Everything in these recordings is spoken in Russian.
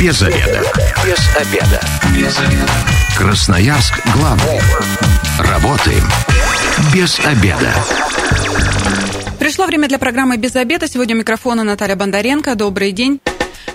Без обеда. Без обеда. Без обеда. Красноярск главный. Работаем без обеда. Пришло время для программы «Без обеда». Сегодня у микрофона Наталья Бондаренко. Добрый день.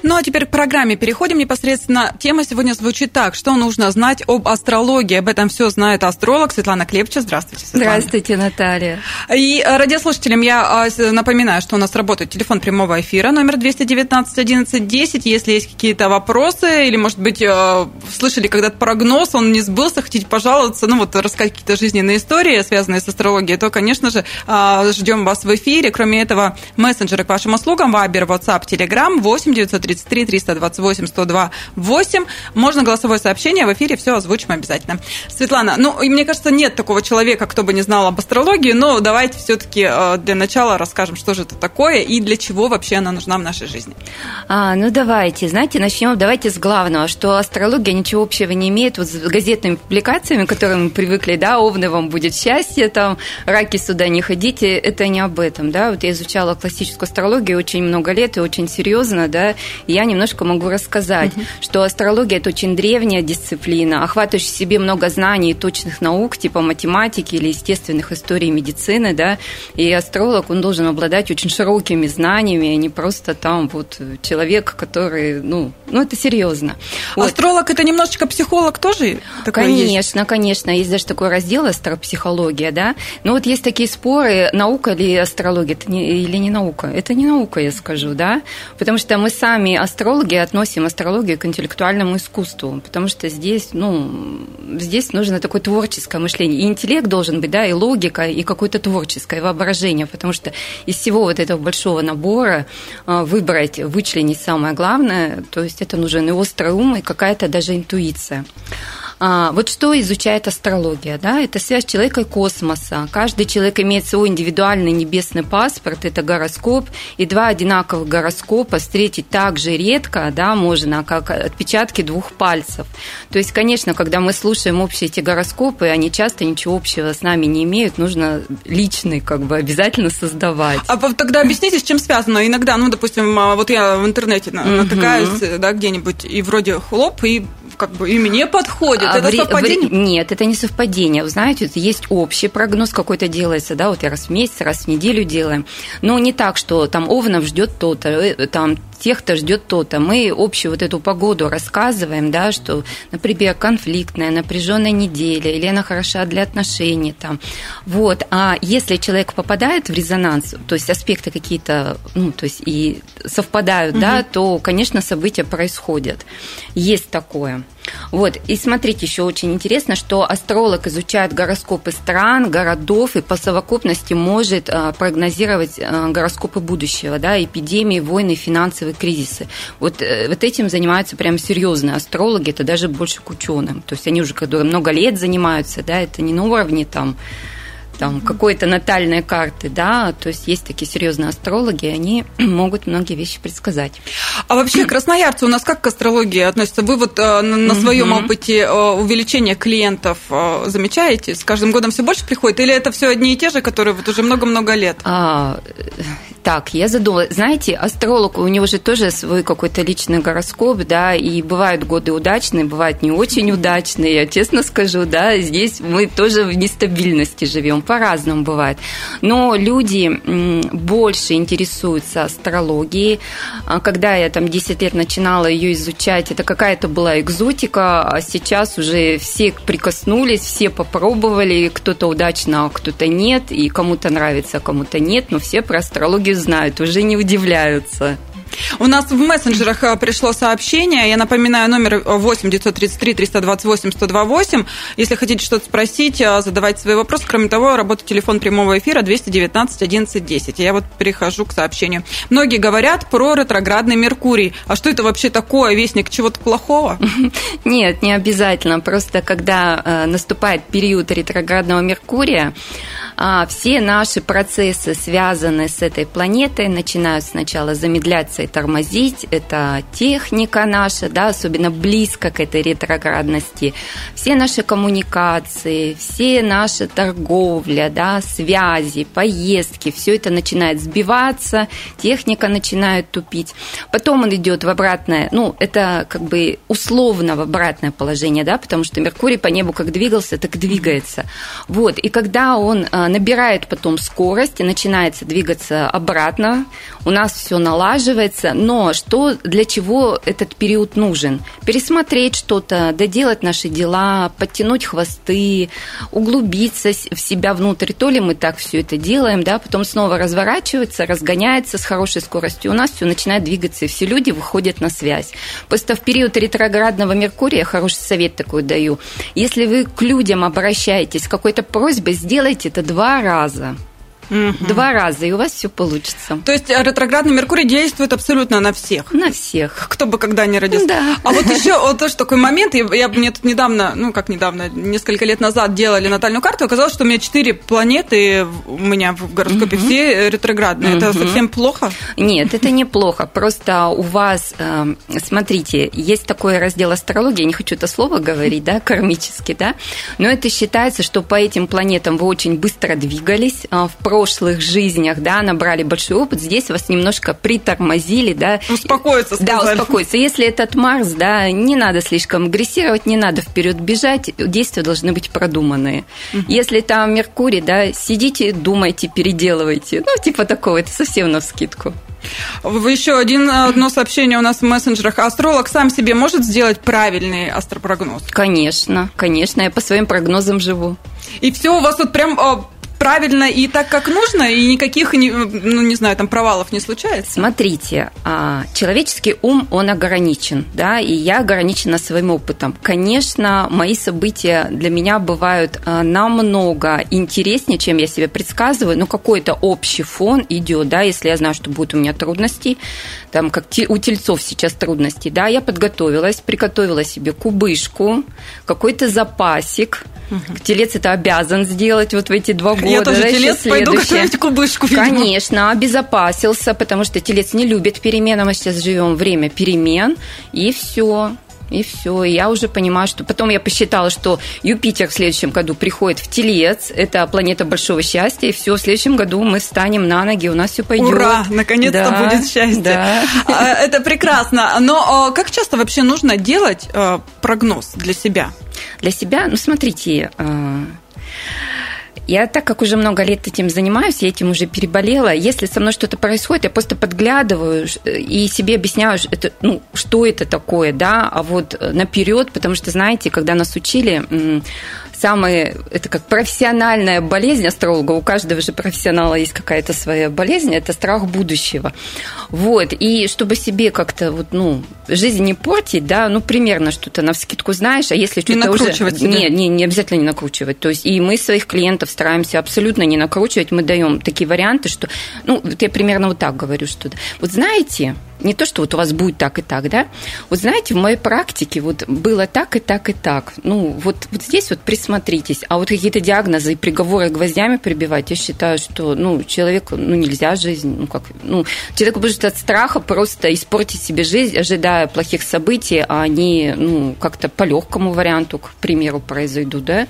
Ну а теперь к программе переходим непосредственно. Тема сегодня звучит так. Что нужно знать об астрологии? Об этом все знает астролог Светлана Клепча. Здравствуйте, Светлана. Здравствуйте, Наталья. И э, радиослушателям я э, напоминаю, что у нас работает телефон прямого эфира номер 219 11 10. Если есть какие-то вопросы или, может быть, э, слышали когда-то прогноз, он не сбылся, хотите пожаловаться, ну вот рассказать какие-то жизненные истории, связанные с астрологией, то, конечно же, ждем вас в эфире. Кроме этого, мессенджеры к вашим услугам, Viber, WhatsApp, Telegram 8 930 933 328 102 8. Можно голосовое сообщение в эфире, все озвучим обязательно. Светлана, ну, и мне кажется, нет такого человека, кто бы не знал об астрологии, но давайте все-таки э, для начала расскажем, что же это такое и для чего вообще она нужна в нашей жизни. А, ну, давайте, знаете, начнем, давайте с главного, что астрология ничего общего не имеет вот с газетными публикациями, к которым мы привыкли, да, овны вам будет счастье, там, раки сюда не ходите, это не об этом, да, вот я изучала классическую астрологию очень много лет и очень серьезно, да, я немножко могу рассказать, угу. что астрология – это очень древняя дисциплина, охватывающая в себе много знаний и точных наук, типа математики или естественных историй медицины, да, и астролог, он должен обладать очень широкими знаниями, а не просто там вот человек, который, ну, ну это серьезно. Вот. Астролог – это немножечко психолог тоже? Конечно, есть? конечно, есть даже такой раздел астропсихология, да, но вот есть такие споры, наука ли астрология это не, или не наука. Это не наука, я скажу, да, потому что мы сами астрологи относим астрологию к интеллектуальному искусству, потому что здесь, ну, здесь нужно такое творческое мышление. И интеллект должен быть, да, и логика, и какое-то творческое воображение, потому что из всего вот этого большого набора а, выбрать, вычленить самое главное, то есть это нужен и острый ум, и какая-то даже интуиция. А, вот что изучает астрология? Да? Это связь человека и космоса. Каждый человек имеет свой индивидуальный небесный паспорт, это гороскоп, и два одинаковых гороскопа встретить так же редко, да, можно, как отпечатки двух пальцев. То есть, конечно, когда мы слушаем общие эти гороскопы, они часто ничего общего с нами не имеют, нужно личный как бы обязательно создавать. А тогда объясните, с чем связано? Иногда, ну, допустим, а, вот я в интернете натыкаюсь, да, где-нибудь, и вроде хлоп, и как бы и мне подходит. А это в, совпадение? В, нет, это не совпадение. Вы знаете, есть общий прогноз какой-то делается, да, вот я раз в месяц, раз в неделю делаем. Но не так, что там Овнов ждет то-то, э, там тех-то ждет то-то. Мы общую вот эту погоду рассказываем, да, что, например, конфликтная, напряженная неделя, или она хороша для отношений там. Вот. А если человек попадает в резонанс, то есть аспекты какие-то, ну, то есть и совпадают, угу. да, то, конечно, события происходят. Есть такое. Вот, и смотрите, еще очень интересно, что астролог изучает гороскопы стран, городов и по совокупности может а, прогнозировать а, гороскопы будущего, да, эпидемии, войны, финансовые кризисы. Вот, э, вот этим занимаются прям серьезные астрологи, это даже больше к ученым. То есть они уже которые много лет занимаются, да, это не на уровне там там какой-то натальной карты, да, то есть есть такие серьезные астрологи, они могут многие вещи предсказать. А вообще красноярцы у нас как к астрологии относятся? Вы вот э, на своем опыте э, увеличения клиентов э, замечаете? С каждым годом все больше приходит? Или это все одни и те же, которые вот уже много-много лет? А, так, я задумалась. Знаете, астролог, у него же тоже свой какой-то личный гороскоп, да, и бывают годы удачные, бывают не очень удачные, я честно скажу, да, здесь мы тоже в нестабильности живем, по-разному бывает. Но люди больше интересуются астрологией. А когда я там 10 лет начинала ее изучать, это какая-то была экзотика, а сейчас уже все прикоснулись, все попробовали, кто-то удачно, а кто-то нет, и кому-то нравится, кому-то нет, но все про астрологию знают, уже не удивляются. У нас в мессенджерах э, пришло сообщение. Я напоминаю, номер 8 933 328 128. Если хотите что-то спросить, э, задавайте свои вопросы. Кроме того, работает телефон прямого эфира 219 11 10. Я вот перехожу к сообщению. Многие говорят про ретроградный Меркурий. А что это вообще такое? Вестник чего-то плохого? Нет, не обязательно. Просто когда э, наступает период ретроградного Меркурия, все наши процессы, связанные с этой планетой, начинают сначала замедляться и тормозить. Это техника наша, да, особенно близко к этой ретроградности. Все наши коммуникации, все наша торговля, да, связи, поездки, все это начинает сбиваться, техника начинает тупить. Потом он идет в обратное, ну, это как бы условно в обратное положение, да, потому что Меркурий по небу как двигался, так двигается. Вот, и когда он а, набирает потом скорость и начинается двигаться обратно, у нас все налаживается, но что, для чего этот период нужен? Пересмотреть что-то, доделать наши дела, подтянуть хвосты, углубиться в себя внутрь, то ли мы так все это делаем, да, потом снова разворачивается, разгоняется с хорошей скоростью, у нас все начинает двигаться, и все люди выходят на связь. Просто в период ретроградного Меркурия, хороший совет такой даю, если вы к людям обращаетесь какой-то просьбой, сделайте это два раза. Угу. Два раза, и у вас все получится. То есть ретроградный Меркурий действует абсолютно на всех? На всех. Кто бы когда ни родился. Да. А вот еще вот тоже такой момент, я, я мне тут недавно, ну как недавно, несколько лет назад делали натальную карту, оказалось, что у меня четыре планеты у меня в гороскопе угу. все ретроградные. Угу. Это совсем плохо? Нет, это не плохо. Просто у вас, эм, смотрите, есть такой раздел астрологии, я не хочу это слово говорить, да, кармически, да, но это считается, что по этим планетам вы очень быстро двигались а, в прошлых жизнях, да, набрали большой опыт, здесь вас немножко притормозили, да. Успокоиться, сказали. Да, успокоиться. Если этот Марс, да, не надо слишком агрессировать, не надо вперед бежать, действия должны быть продуманные. Угу. Если там Меркурий, да, сидите, думайте, переделывайте. Ну, типа такого, это совсем на вскидку. Еще один, одно сообщение у нас в мессенджерах. Астролог сам себе может сделать правильный астропрогноз? Конечно, конечно. Я по своим прогнозам живу. И все у вас тут прям а, правильно и так, как нужно, и никаких, ну, не знаю, там провалов не случается? Смотрите, а, человеческий ум, он ограничен, да, и я ограничена своим опытом. Конечно, мои события для меня бывают а, намного интереснее, чем я себе предсказываю, но какой-то общий фон идет, да, если я знаю, что будет у меня трудности, там, как у тельцов сейчас трудности, да, я подготовилась, приготовила себе кубышку, какой-то запасик, Угу. Телец это обязан сделать вот в эти два года. Я тоже телец пойду готовить кубышку. Видимо. Конечно, обезопасился, потому что телец не любит перемен, а мы сейчас живем время перемен, и все. И все. я уже понимаю, что потом я посчитала, что Юпитер в следующем году приходит в Телец. Это планета большого счастья. И все, в следующем году мы встанем на ноги, у нас все пойдет. Ура! Наконец-то да, будет счастье. Да. А, это прекрасно. Но а, как часто вообще нужно делать а, прогноз для себя? Для себя, ну смотрите, я так как уже много лет этим занимаюсь, я этим уже переболела. Если со мной что-то происходит, я просто подглядываю и себе объясняю, это, ну, что это такое, да, а вот наперед, потому что, знаете, когда нас учили, самая, это как профессиональная болезнь астролога, у каждого же профессионала есть какая-то своя болезнь, это страх будущего. Вот, и чтобы себе как-то вот, ну, жизнь не портить, да, ну, примерно что-то на вскидку знаешь, а если что-то уже... Себя. Не, не, не обязательно не накручивать. То есть и мы своих клиентов стараемся абсолютно не накручивать, мы даем такие варианты, что, ну, вот я примерно вот так говорю, что, вот знаете, не то, что вот у вас будет так и так, да, вот знаете, в моей практике вот было так и так и так. Ну, вот, вот здесь вот присмотритесь. А вот какие-то диагнозы и приговоры гвоздями прибивать, я считаю, что, ну, человеку, ну, нельзя жизнь, ну, как, ну, человеку может от страха просто испортить себе жизнь, ожидая плохих событий, а они, ну, как-то по легкому варианту, к примеру, произойдут, да?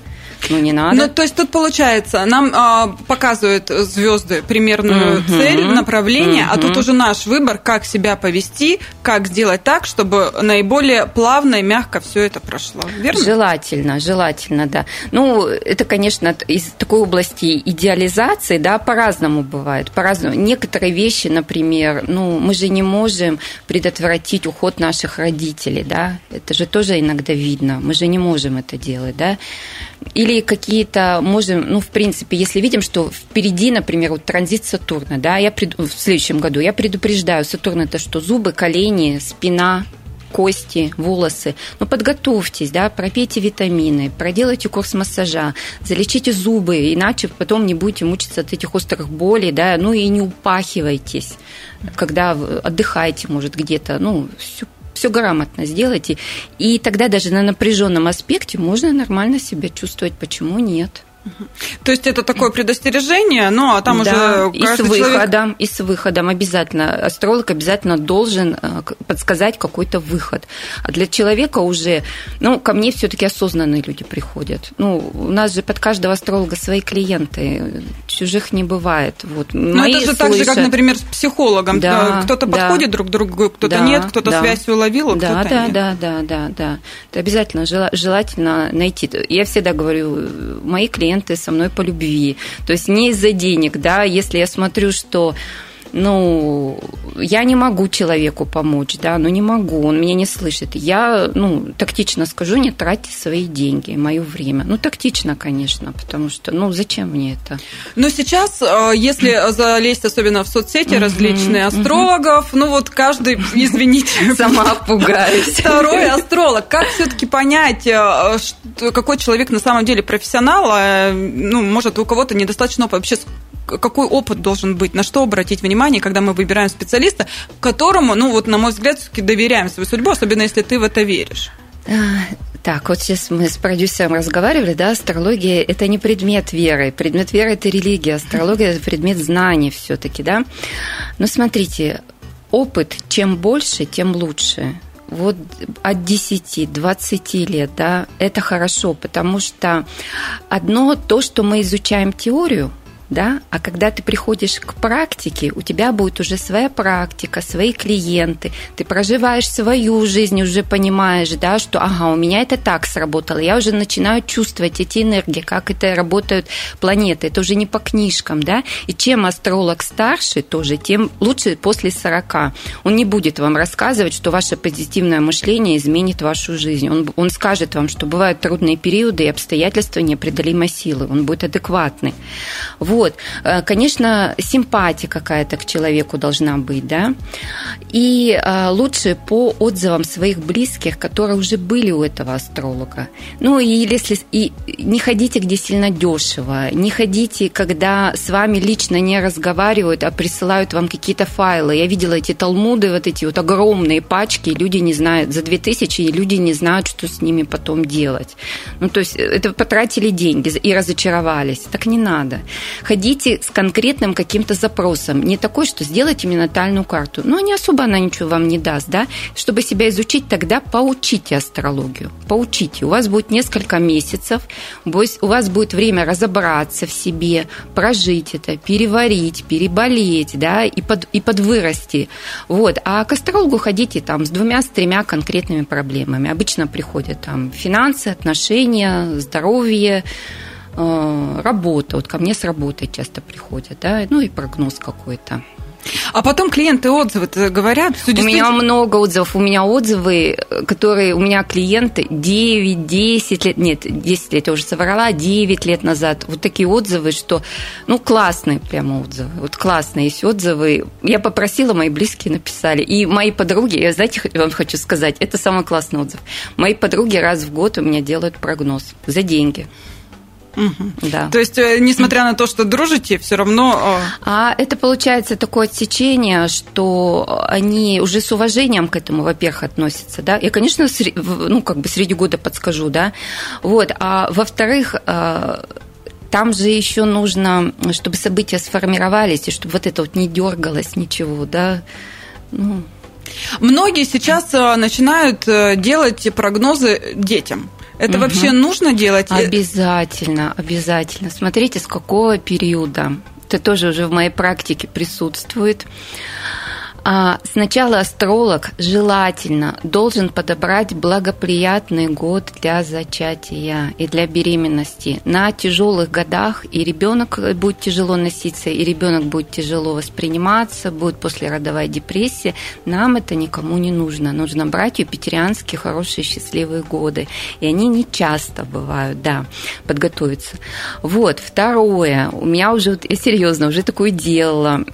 Ну, не надо. Ну, то есть тут получается, нам а, показывают звезды примерную угу, цель, направление, угу. а тут уже наш выбор, как себя повести, как сделать так, чтобы наиболее плавно и мягко все это прошло. Верно? Желательно, желательно, да. Ну, это, конечно, из такой области идеализации, да, по-разному бывает. По-разному. Некоторые вещи, например, ну, мы же не можем предотвратить уход наших родителей, да. Это же тоже иногда видно. Мы же не можем это делать, да. Или какие-то можем, ну, в принципе, если видим, что впереди, например, вот транзит Сатурна, да, я пред... в следующем году, я предупреждаю, Сатурн это что, зубы, колени, спина, кости, волосы. Но подготовьтесь, да, пропейте витамины, проделайте курс массажа, залечите зубы, иначе потом не будете мучиться от этих острых болей, да, ну и не упахивайтесь, когда отдыхаете, может, где-то, ну, все все грамотно сделайте, и тогда даже на напряженном аспекте можно нормально себя чувствовать. Почему нет? То есть это такое предостережение, ну а там да, уже и с выходом, человек... и с выходом обязательно астролог обязательно должен э, подсказать какой-то выход. А для человека уже, ну ко мне все-таки осознанные люди приходят. Ну у нас же под каждого астролога свои клиенты, чужих не бывает. Вот. Ну это же слышат... так же, как, например, с психологом. Да, кто-то да, подходит друг к другу, кто-то да, нет, кто-то да, связь уловил, а да, кто-то да, нет. Да, да, да, да. Это обязательно желательно найти. Я всегда говорю, мои клиенты со мной по любви. То есть не из-за денег, да, если я смотрю, что ну, я не могу человеку помочь, да, ну не могу, он меня не слышит. Я, ну, тактично скажу, не тратьте свои деньги, мое время. Ну, тактично, конечно, потому что, ну, зачем мне это? Но сейчас, э, если залезть особенно в соцсети различные астрологов, ну вот каждый, извините, сама пугаюсь. Второй астролог. Как все-таки понять, э, какой человек на самом деле профессионал? А, ну, может, у кого-то недостаточно опыта. Вообще, какой опыт должен быть, на что обратить внимание, когда мы выбираем специалиста, которому, ну вот, на мой взгляд, все-таки доверяем свою судьбу, особенно если ты в это веришь. А, так, вот сейчас мы с продюсером разговаривали, да, астрология – это не предмет веры. Предмет веры – это религия, астрология – это предмет знаний все таки да. Но смотрите, опыт чем больше, тем лучше. Вот от 10-20 лет, да, это хорошо, потому что одно то, что мы изучаем теорию – да, а когда ты приходишь к практике, у тебя будет уже своя практика, свои клиенты, ты проживаешь свою жизнь, уже понимаешь, да, что, ага, у меня это так сработало, я уже начинаю чувствовать эти энергии, как это работают планеты, это уже не по книжкам, да, и чем астролог старше тоже, тем лучше после 40. Он не будет вам рассказывать, что ваше позитивное мышление изменит вашу жизнь, он, он скажет вам, что бывают трудные периоды и обстоятельства непреодолимой силы, он будет адекватный. Вот, э, конечно, симпатия какая-то к человеку должна быть, да, и э, лучше по отзывам своих близких, которые уже были у этого астролога. Ну, и если и не ходите, где сильно дешево, не ходите, когда с вами лично не разговаривают, а присылают вам какие-то файлы. Я видела эти талмуды, вот эти вот огромные пачки, люди не знают, за 2000, и люди не знают, что с ними потом делать. Ну, то есть это потратили деньги и разочаровались. Так не надо ходите с конкретным каким-то запросом. Не такой, что сделайте мне натальную карту. Но не особо она ничего вам не даст, да? Чтобы себя изучить, тогда поучите астрологию. Поучите. У вас будет несколько месяцев, у вас будет время разобраться в себе, прожить это, переварить, переболеть, да, и, под, и подвырасти. Вот. А к астрологу ходите там с двумя, с тремя конкретными проблемами. Обычно приходят там финансы, отношения, здоровье, работа. Вот ко мне с работы часто приходят, да, ну и прогноз какой-то. А потом клиенты отзывы говорят, что У меня много отзывов. У меня отзывы, которые у меня клиенты 9-10 лет, нет, 10 лет я уже соврала, 9 лет назад. Вот такие отзывы, что, ну, классные прямо отзывы. Вот классные есть отзывы. Я попросила, мои близкие написали. И мои подруги, я, знаете, вам хочу сказать, это самый классный отзыв. Мои подруги раз в год у меня делают прогноз за деньги. Угу. Да. То есть, э, несмотря на то, что дружите, все равно... Э, а это получается такое отсечение, что они уже с уважением к этому, во-первых, относятся, да. Я, конечно, ну, как бы среди года подскажу, да. Вот. А во-вторых, э, там же еще нужно, чтобы события сформировались, и чтобы вот это вот не дергалось ничего, да. Ну, Многие сейчас начинают делать прогнозы детям. Это угу. вообще нужно делать? Обязательно, обязательно. Смотрите, с какого периода. Это тоже уже в моей практике присутствует. А сначала астролог желательно должен подобрать благоприятный год для зачатия и для беременности. На тяжелых годах и ребенок будет тяжело носиться, и ребенок будет тяжело восприниматься, будет послеродовая депрессия. Нам это никому не нужно. Нужно брать юпитерианские хорошие счастливые годы. И они не часто бывают, да, подготовиться. Вот, второе. У меня уже, серьезно, уже такое дело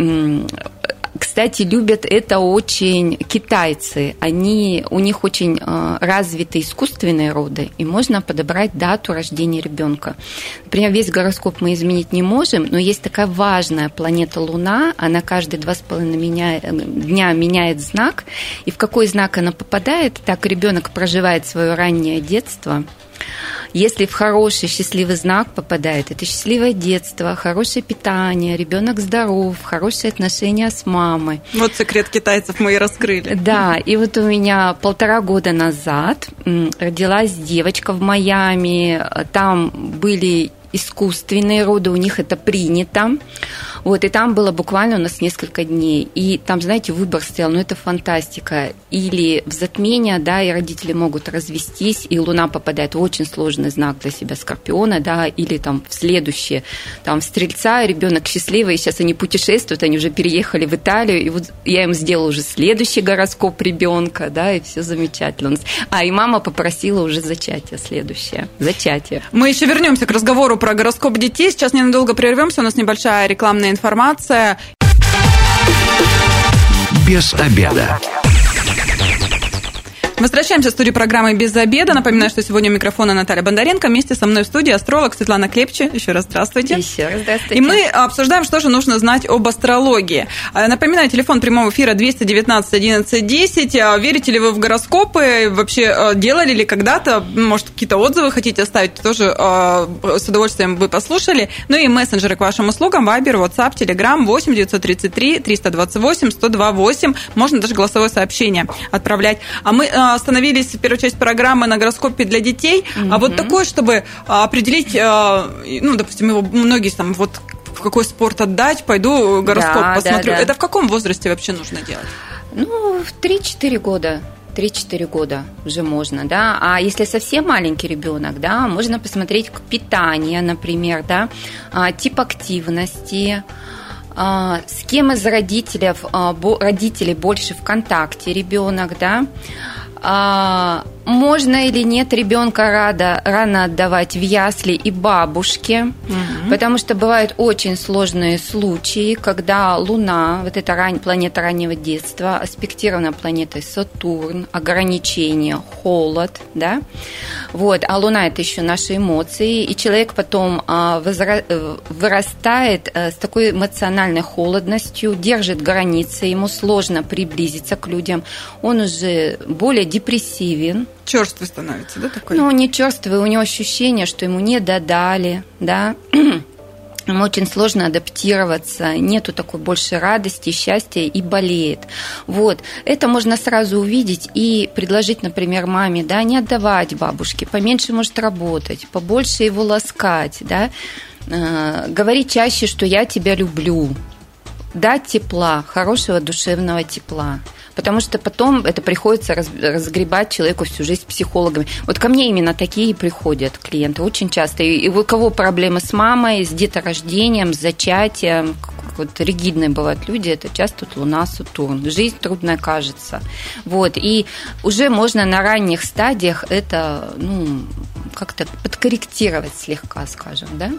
кстати, любят это очень китайцы. Они, у них очень э, развиты искусственные роды, и можно подобрать дату рождения ребенка. Например, весь гороскоп мы изменить не можем, но есть такая важная планета Луна, она каждые два с половиной дня меняет знак, и в какой знак она попадает, так ребенок проживает свое раннее детство – Если в хороший счастливый знак попадает, это счастливое детство, хорошее питание, ребенок здоров, хорошие отношения с мамой. Вот секрет китайцев мы и раскрыли. Да, и вот у меня полтора года назад родилась девочка в Майами, там были искусственные роды, у них это принято. Вот, и там было буквально у нас несколько дней. И там, знаете, выбор стоял, ну это фантастика. Или в затмение, да, и родители могут развестись, и Луна попадает в очень сложный знак для себя Скорпиона, да, или там в следующее, там Стрельца, ребенок счастливый, сейчас они путешествуют, они уже переехали в Италию, и вот я им сделала уже следующий гороскоп ребенка, да, и все замечательно. А, и мама попросила уже зачатие следующее. Зачатие. Мы еще вернемся к разговору про гороскоп детей. Сейчас ненадолго прервемся, у нас небольшая рекламная информация. Без обеда. Возвращаемся в студию программы «Без обеда». Напоминаю, что сегодня у микрофона Наталья Бондаренко. Вместе со мной в студии астролог Светлана Клепче. Еще раз здравствуйте. Еще раз здравствуйте. И мы обсуждаем, что же нужно знать об астрологии. А, напоминаю, телефон прямого эфира 219 11 10. Верите ли вы в гороскопы? Вообще а, делали ли когда-то? Может, какие-то отзывы хотите оставить? Тоже а, с удовольствием вы послушали. Ну и мессенджеры к вашим услугам. Вайбер, WhatsApp, Telegram 8 933 328 1028. Можно даже голосовое сообщение отправлять. А мы остановились в первой части программы на гороскопе для детей. Mm-hmm. А вот такое, чтобы а, определить, а, ну, допустим, его многие там вот в какой спорт отдать, пойду гороскоп да, посмотрю. Да, да. Это в каком возрасте вообще нужно делать? Ну, в 3-4 года. 3-4 года уже можно, да. А если совсем маленький ребенок, да, можно посмотреть питание, например, да, а, тип активности, с кем из родителей, родителей больше в контакте ребенок, да, а, можно или нет ребенка рада, рано отдавать в ясли и бабушке, угу. потому что бывают очень сложные случаи, когда Луна, вот эта ран... планета раннего детства, аспектирована планетой Сатурн, ограничения, холод, да, вот, а Луна это еще наши эмоции, и человек потом а, возра... Э, вырастает э, с такой эмоциональной холодностью, держит границы, ему сложно приблизиться к людям, он уже более депрессивен, черствый становится, да, такой? Ну, не черствый, у него ощущение, что ему не додали, да, Ему очень сложно адаптироваться, нету такой больше радости, счастья и болеет. Вот. Это можно сразу увидеть и предложить, например, маме, да, не отдавать бабушке, поменьше может работать, побольше его ласкать, да, э, говорить чаще, что я тебя люблю, дать тепла, хорошего душевного тепла потому что потом это приходится разгребать человеку всю жизнь с психологами. Вот ко мне именно такие приходят клиенты очень часто. И у кого проблемы с мамой, с деторождением, с зачатием, вот ригидные бывают люди, это часто тут Луна, Сатурн. Жизнь трудная кажется. Вот. И уже можно на ранних стадиях это ну, как-то подкорректировать слегка, скажем, да?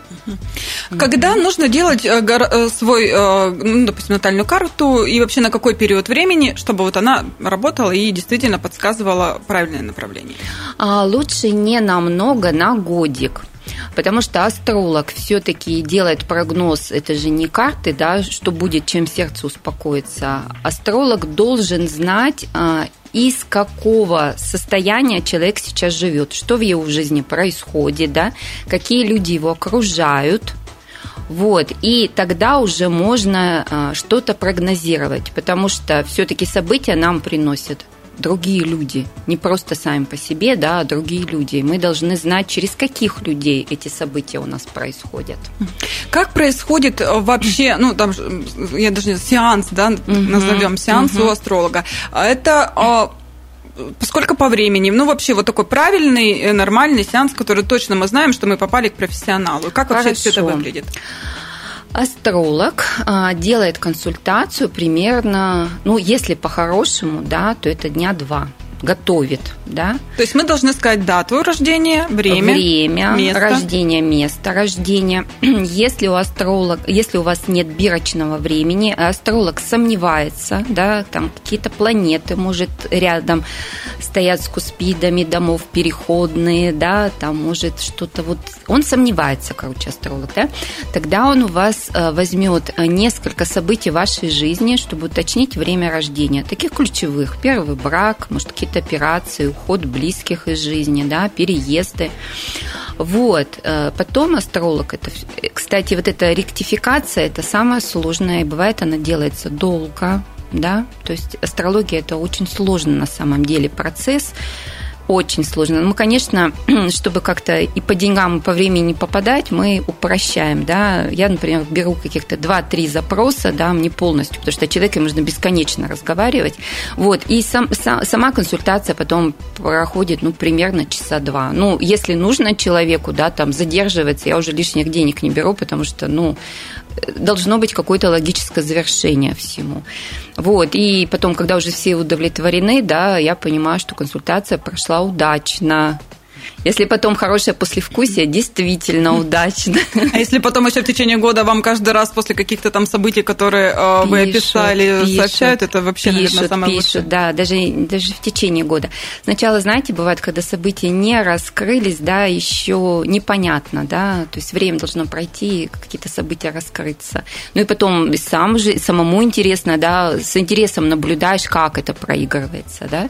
Когда mm-hmm. нужно делать э, э, свой, э, ну, допустим, натальную карту и вообще на какой период времени, чтобы вот она работала и действительно подсказывала правильное направление? А лучше не намного, на годик. Потому что астролог все-таки делает прогноз, это же не карты, да, что будет, чем сердце успокоится. Астролог должен знать а, из какого состояния человек сейчас живет, что в его жизни происходит, да, какие люди его окружают, вот, и тогда уже можно а, что-то прогнозировать, потому что все-таки события нам приносят другие люди, не просто сами по себе, да, а другие люди. Мы должны знать, через каких людей эти события у нас происходят. Как происходит э, вообще, ну, там, я даже не сеанс, да, назовем сеанс у астролога. Это а, сколько по времени? Ну, вообще, вот такой правильный, э, нормальный сеанс, который точно мы знаем, что мы попали к профессионалу. Как вообще Хорошо. все это выглядит? Астролог а, делает консультацию примерно, ну, если по-хорошему, да, то это дня два готовит, да. То есть мы должны сказать дату рождения, время, время, место. рождение, место рождения. Если у астролога, если у вас нет бирочного времени, астролог сомневается, да, там какие-то планеты, может, рядом стоят с куспидами домов переходные, да, там может что-то вот, он сомневается, короче, астролог, да, тогда он у вас э, возьмет несколько событий вашей жизни, чтобы уточнить время рождения, таких ключевых. Первый брак, может, какие какие-то операции, уход близких из жизни, да, переезды. Вот. Э, потом астролог, это, кстати, вот эта ректификация, это самое сложное, и бывает она делается долго, да, то есть астрология это очень сложный на самом деле процесс, очень сложно. Мы, конечно, чтобы как-то и по деньгам, и по времени попадать, мы упрощаем, да. Я, например, беру каких-то 2-3 запроса, да, мне полностью, потому что человеком нужно бесконечно разговаривать. Вот, и сам, сам, сама консультация потом проходит, ну, примерно часа два. Ну, если нужно человеку, да, там, задерживаться, я уже лишних денег не беру, потому что, ну, должно быть какое-то логическое завершение всему. Вот, и потом, когда уже все удовлетворены, да, я понимаю, что консультация прошла удачно, если потом хорошее послевкусие, действительно удачно. А если потом еще в течение года вам каждый раз после каких-то там событий, которые пишут, вы описали, пишут, сообщают, это вообще, пишут, наверное, самое пишут, лучшее. да, даже, даже в течение года. Сначала, знаете, бывает, когда события не раскрылись, да, еще непонятно, да, то есть время должно пройти, какие-то события раскрыться. Ну и потом сам же, самому интересно, да, с интересом наблюдаешь, как это проигрывается, да.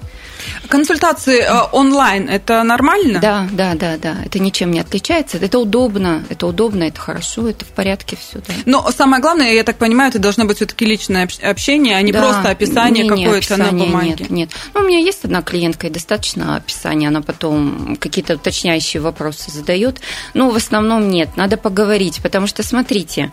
Консультации э, онлайн, это нормально? Да, да, да, да. Это ничем не отличается. Это удобно, это удобно, это хорошо, это в порядке все. Да. Но самое главное, я так понимаю, это должно быть все-таки личное общение, а не да, просто описание какое-то на бумаге. Нет, нет. Ну, у меня есть одна клиентка, и достаточно описания, она потом какие-то уточняющие вопросы задает. Ну, в основном нет, надо поговорить, потому что, смотрите,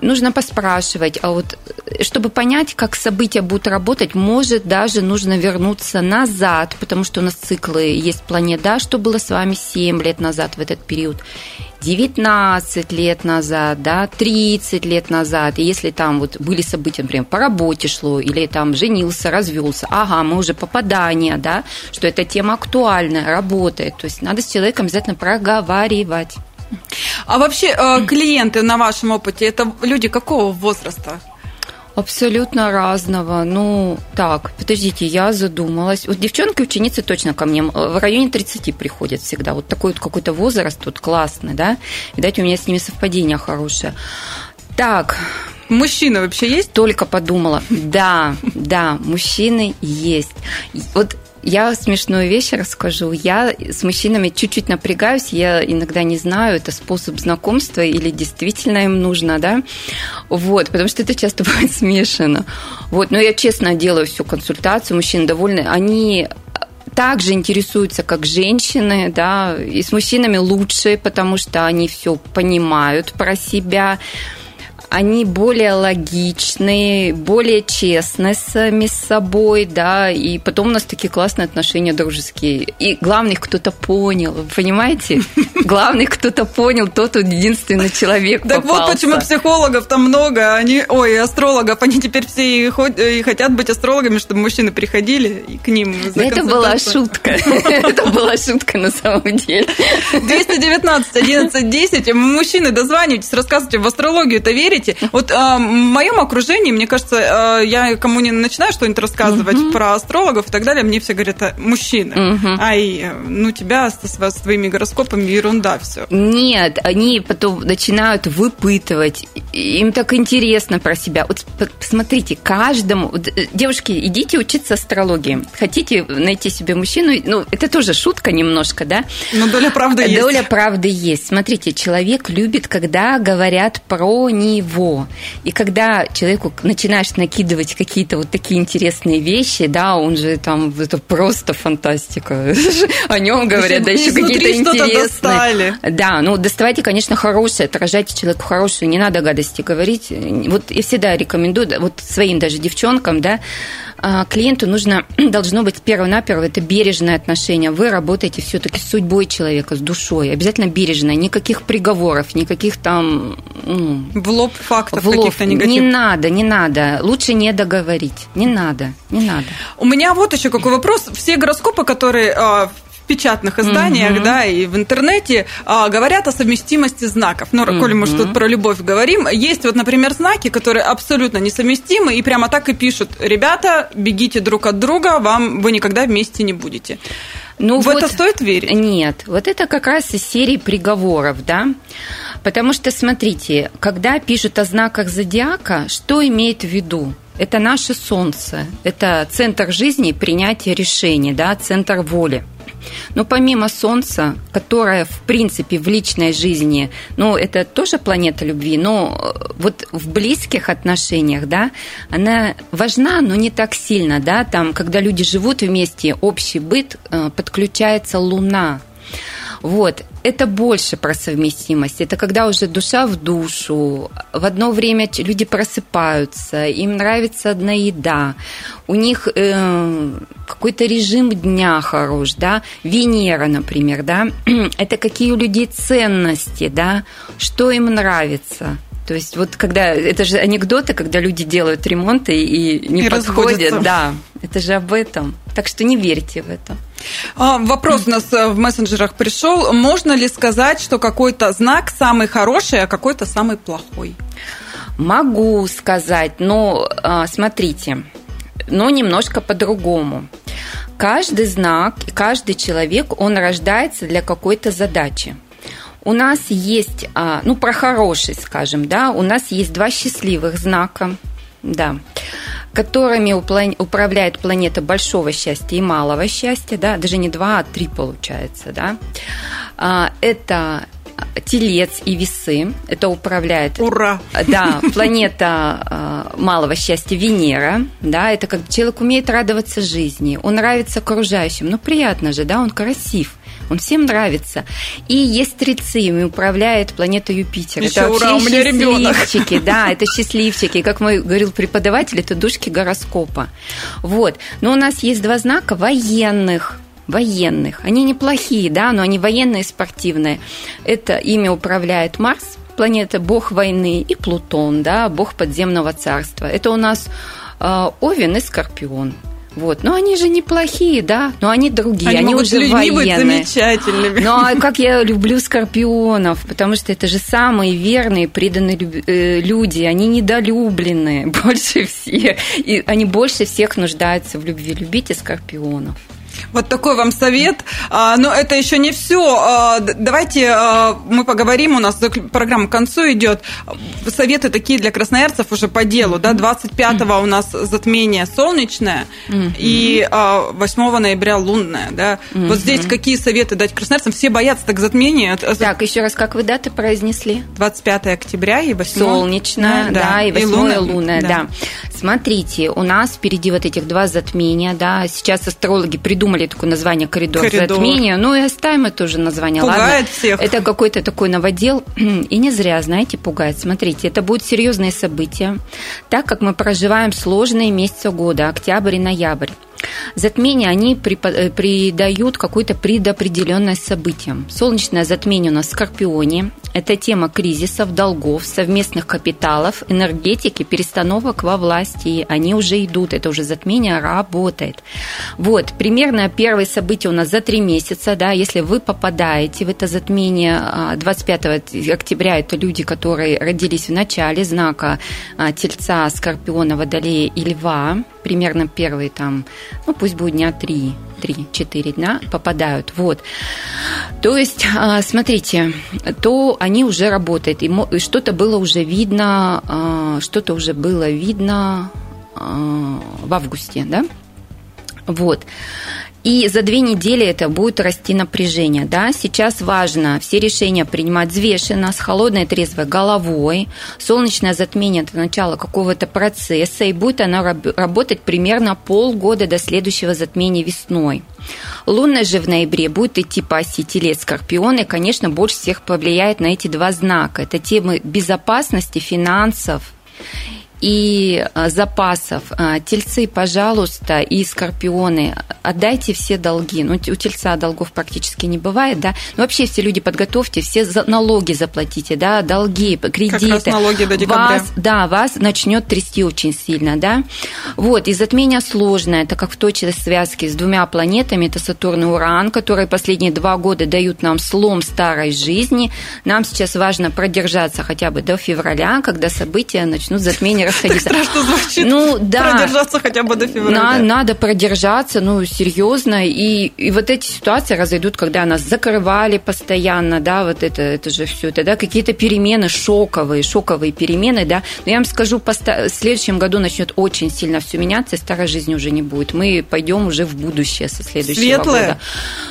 нужно поспрашивать, а вот э, чтобы понять, как события будут работать, может даже нужно вернуться назад, потому что у нас циклы есть планета, да, что было с вами 7 лет назад в этот период. 19 лет назад, да, 30 лет назад, и если там вот были события, например, по работе шло, или там женился, развелся, ага, мы уже попадание, да, что эта тема актуальна, работает, то есть надо с человеком обязательно проговаривать. А вообще э, клиенты на вашем опыте это люди какого возраста? Абсолютно разного. Ну, так, подождите, я задумалась. Вот девчонки, ученицы точно ко мне в районе 30 приходят всегда. Вот такой вот какой-то возраст тут классный, да? Видать, у меня с ними совпадение хорошее. Так, Мужчины вообще есть? Только подумала. Да, да, мужчины есть. Вот я смешную вещь расскажу. Я с мужчинами чуть-чуть напрягаюсь. Я иногда не знаю, это способ знакомства или действительно им нужно, да. Вот, потому что это часто бывает смешано. Вот, но я честно делаю всю консультацию. Мужчины довольны. Они также интересуются, как женщины, да, и с мужчинами лучше, потому что они все понимают про себя они более логичные, более честны сами с собой, да, и потом у нас такие классные отношения дружеские. И главный кто-то понял, вы понимаете? Главный кто-то понял, тот единственный человек Так вот почему психологов там много, они, ой, астрологов, они теперь все и хотят быть астрологами, чтобы мужчины приходили и к ним Это была шутка. Это была шутка на самом деле. 219 11 10. Мужчины, дозванивайтесь, рассказывайте, в астрологию это верите? Знаете, вот э, в моем окружении, мне кажется, э, я кому не начинаю что-нибудь рассказывать uh-huh. про астрологов и так далее, мне все говорят, «А, мужчины. Uh-huh. Ай, ну тебя с, с твоими гороскопами ерунда все. Нет, они потом начинают выпытывать, им так интересно про себя. Вот посмотрите, каждому... Э, девушки, идите учиться астрологии. Хотите найти себе мужчину? Ну, это тоже шутка немножко, да? Но доля правды есть. Доля правды есть. Смотрите, человек любит, когда говорят про него. И когда человеку начинаешь накидывать какие-то вот такие интересные вещи, да, он же там, это просто фантастика. О нем говорят, да еще какие-то интересные. Да, ну доставайте, конечно, хорошее, отражайте человеку хорошее, не надо гадости говорить. Вот я всегда рекомендую, вот своим даже девчонкам, да, а, клиенту нужно, должно быть перво-наперво, это бережное отношение. Вы работаете все-таки с судьбой человека, с душой. Обязательно бережное. Никаких приговоров, никаких там... Ну, в лоб фактов каких-то негативных. Не надо, не надо. Лучше не договорить. Не надо, не надо. У меня вот еще какой вопрос. Все гороскопы, которые а, печатных изданиях, угу. да, и в интернете а, говорят о совместимости знаков. Ну, угу. коли мы что тут про любовь говорим, есть вот, например, знаки, которые абсолютно несовместимы, и прямо так и пишут, ребята, бегите друг от друга, вам вы никогда вместе не будете. Ну, в вот, это стоит верить? Нет, вот это как раз из серии приговоров, да. Потому что, смотрите, когда пишут о знаках зодиака, что имеет в виду? Это наше солнце, это центр жизни и принятия решений, да, центр воли. Но помимо Солнца, которое, в принципе, в личной жизни, ну, это тоже планета любви, но э, вот в близких отношениях, да, она важна, но не так сильно, да, там, когда люди живут вместе, общий быт, э, подключается Луна, вот. Это больше про совместимость. Это когда уже душа в душу. В одно время люди просыпаются, им нравится одна еда, у них э, какой-то режим дня хорош, да. Венера, например, да. Это какие у людей ценности, да, что им нравится. То есть вот когда это же анекдоты, когда люди делают ремонты и не и подходят, да, это же об этом. Так что не верьте в это. А, вопрос у нас э, в мессенджерах пришел. Можно ли сказать, что какой-то знак самый хороший, а какой-то самый плохой? Могу сказать, но а, смотрите, но немножко по-другому. Каждый знак, каждый человек, он рождается для какой-то задачи. У нас есть, а, ну, про хороший, скажем, да, у нас есть два счастливых знака, да, которыми управляет планета большого счастья и малого счастья, да, даже не два, а три получается, да. А, это телец и весы. Это управляет... Ура! Да, планета малого счастья Венера. Да, это как человек умеет радоваться жизни. Он нравится окружающим. Ну, приятно же, да, он красив. Он всем нравится. И есть стрельцы, ими управляет планета Юпитер. Еще это ура, у меня счастливчики, да, это счастливчики. Как мой говорил преподаватель, это душки гороскопа. Вот. Но у нас есть два знака военных военных. Они неплохие, да, но они военные и спортивные. Это ими управляет Марс, планета бог войны, и Плутон, да, бог подземного царства. Это у нас э, Овен и Скорпион. Вот. Но они же неплохие, да, но они другие, они, они уже военные. Быть замечательными. Ну, а как я люблю скорпионов, потому что это же самые верные, преданные э, люди, они недолюбленные больше всех, и они больше всех нуждаются в любви. Любите скорпионов. Вот такой вам совет. А, но это еще не все. А, давайте а, мы поговорим. У нас программа к концу идет. Советы такие для красноярцев уже по делу. Да? 25-го у нас затмение солнечное и 8 ноября лунное. Да? Вот здесь какие советы дать красноярцам? Все боятся так затмения. Так, еще раз, как вы даты произнесли? 25 октября и 8 Солнечное, да, да и 8 и лунное, лунное, да. да. Смотрите, у нас впереди вот этих два затмения, да, сейчас астрологи придумали такое название коридор, коридор. затмения, ну и оставим это уже название, пугает ладно? всех. Это какой-то такой новодел, и не зря, знаете, пугает. Смотрите, это будут серьезные события, так как мы проживаем сложные месяцы года, октябрь и ноябрь. Затмения, они э, придают какую-то предопределенность событиям. Солнечное затмение у нас в Скорпионе. Это тема кризисов, долгов, совместных капиталов, энергетики, перестановок во власти. Они уже идут, это уже затмение работает. Вот, примерно первые события у нас за три месяца, да, если вы попадаете в это затмение 25 а, октября, это люди, которые родились в начале знака а, Тельца, Скорпиона, Водолея и Льва, примерно первые там, ну пусть будет дня три, три-четыре дня попадают. Вот. То есть, а, смотрите, то они уже работают, и что-то было уже видно, а, что-то уже было видно а, в августе, да? Вот. И за две недели это будет расти напряжение. Да? Сейчас важно все решения принимать взвешенно, с холодной трезвой головой. Солнечное затмение – это начало какого-то процесса, и будет оно работать примерно полгода до следующего затмения весной. Лунная же в ноябре будет идти по оси телец Скорпион, и, конечно, больше всех повлияет на эти два знака. Это темы безопасности, финансов и а, запасов. А, тельцы, пожалуйста, и скорпионы, отдайте все долги. Ну, у тельца долгов практически не бывает, да. Но вообще все люди подготовьте, все налоги заплатите, да, долги, кредиты. Как раз налоги до декабря. Вас, да, вас начнет трясти очень сильно, да. Вот, и затмение сложное, так как в точной связке с двумя планетами, это Сатурн и Уран, которые последние два года дают нам слом старой жизни. Нам сейчас важно продержаться хотя бы до февраля, когда события начнут затмение расходиться. Так страшно звучит. Ну, да. Продержаться хотя бы до февраля. На, надо продержаться, ну, серьезно. И, и вот эти ситуации разойдут, когда нас закрывали постоянно, да, вот это, это же все это, да, какие-то перемены шоковые, шоковые перемены, да. Но я вам скажу, в следующем году начнет очень сильно все меняться, и старой жизни уже не будет. Мы пойдем уже в будущее со следующего Светлое. года.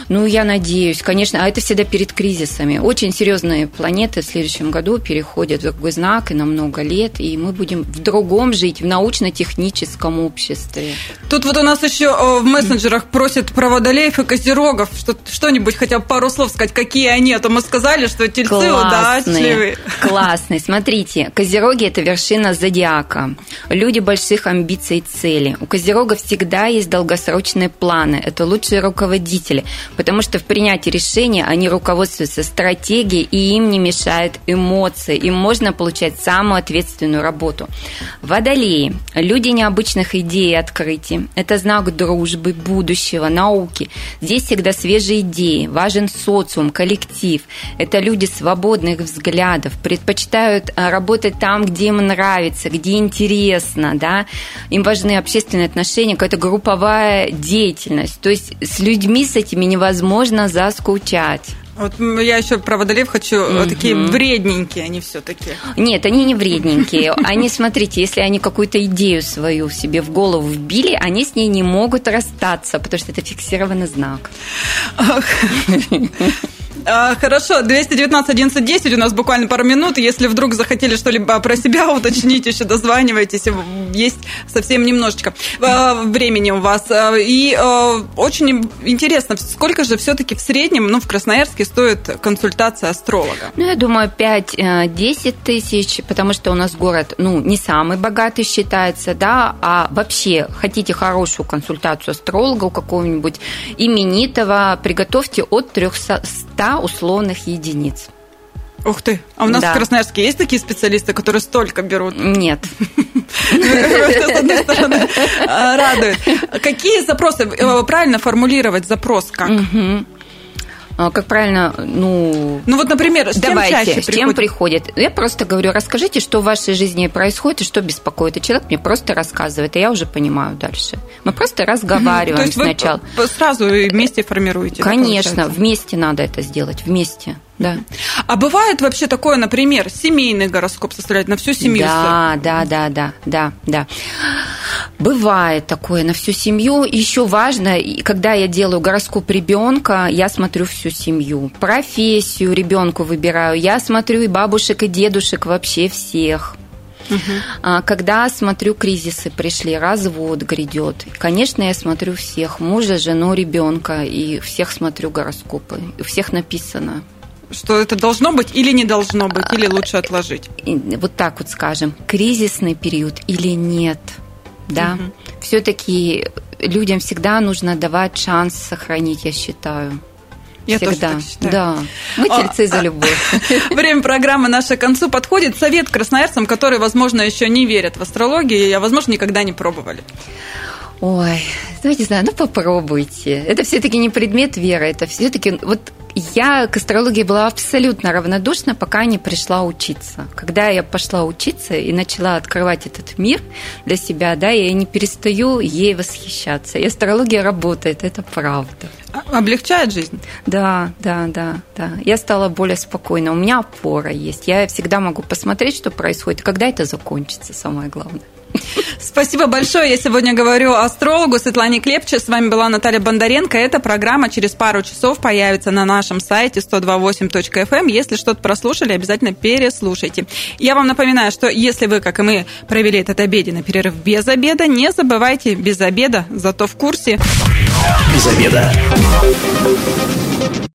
Ну, я надеюсь, конечно. А это всегда перед кризисами. Очень серьезные планеты в следующем году переходят в другой знак и на много лет, и мы будем в другом жить, в научно-техническом обществе. Тут вот у нас еще э, в мессенджерах просят про водолеев и козерогов что-нибудь, хотя бы пару слов сказать, какие они, а то мы сказали, что тельцы удачливые. Классные. Смотрите, козероги – это вершина зодиака. Люди больших амбиций и целей. У козерога всегда есть долгосрочные планы. Это лучшие руководители, потому что в принятии решения они руководствуются стратегией, и им не мешают эмоции. Им можно получать самую ответственную работу. Водолеи – люди необычных идей и открытий. Это знак дружбы, будущего, науки. Здесь всегда свежие идеи, важен социум, коллектив. Это люди свободных взглядов, предпочитают а, работать там, где им нравится, где интересно, да. Им важны общественные отношения, какая-то групповая деятельность. То есть с людьми с этими невозможно заскучать. Вот я еще про водолеев хочу, mm такие вредненькие они все-таки. Нет, они не вредненькие. Они, смотрите, если они какую-то идею свою себе в голову вбили, они с ней не могут расстаться, потому что это фиксированный знак. А, хорошо, 219 11 10 у нас буквально пару минут. Если вдруг захотели что-либо про себя уточнить, еще дозванивайтесь. Есть совсем немножечко а, времени у вас. А, и очень интересно, сколько же все-таки в среднем, ну, в Красноярске стоит консультация астролога? Ну, я думаю, 5-10 тысяч, потому что у нас город, ну, не самый богатый считается, да, а вообще хотите хорошую консультацию астролога у какого-нибудь именитого, приготовьте от 300 условных единиц. Ух ты! А у нас да. в Красноярске есть такие специалисты, которые столько берут? Нет. с одной стороны, радует. Какие запросы? Э, правильно формулировать запрос как? А, как правильно, ну... Ну вот, например, с давайте, чем чаще с чем приходит? Я просто говорю, расскажите, что в вашей жизни происходит и что беспокоит. И человек мне просто рассказывает, и я уже понимаю дальше. Мы просто разговариваем То есть сначала. Вы сразу вместе формируете? Конечно, вместе надо это сделать, вместе да. А бывает вообще такое, например, семейный гороскоп составлять на всю семью? Да, да, да, да, да, да. Бывает такое на всю семью. Еще важно, когда я делаю гороскоп ребенка, я смотрю всю семью. Профессию ребенку выбираю. Я смотрю и бабушек, и дедушек, вообще всех. Угу. Когда смотрю, кризисы пришли, развод грядет. Конечно, я смотрю всех, мужа, жену, ребенка, и всех смотрю гороскопы. У всех написано что это должно быть или не должно быть, или лучше отложить? Вот так вот скажем, кризисный период или нет, да? Угу. Все-таки людям всегда нужно давать шанс сохранить, я считаю. Я Всегда. тоже так считаю. Да. Мы тельцы за любовь. Время программы нашей к концу подходит. Совет красноярцам, которые, возможно, еще не верят в астрологию, а, возможно, никогда не пробовали. Ой, ну, не знаю, ну попробуйте. Это все-таки не предмет веры, это все-таки вот я к астрологии была абсолютно равнодушна, пока не пришла учиться. Когда я пошла учиться и начала открывать этот мир для себя, да, я не перестаю ей восхищаться. И астрология работает, это правда. А, облегчает жизнь? Да, да, да, да. Я стала более спокойна. У меня опора есть. Я всегда могу посмотреть, что происходит, когда это закончится, самое главное. Спасибо большое. Я сегодня говорю астрологу Светлане Клепче. С вами была Наталья Бондаренко. Эта программа через пару часов появится на нашем сайте 128.fm. Эм. Если что-то прослушали, обязательно переслушайте. Я вам напоминаю, что если вы, как и мы, провели этот обеденный перерыв без обеда, не забывайте без обеда, зато в курсе. Без обеда.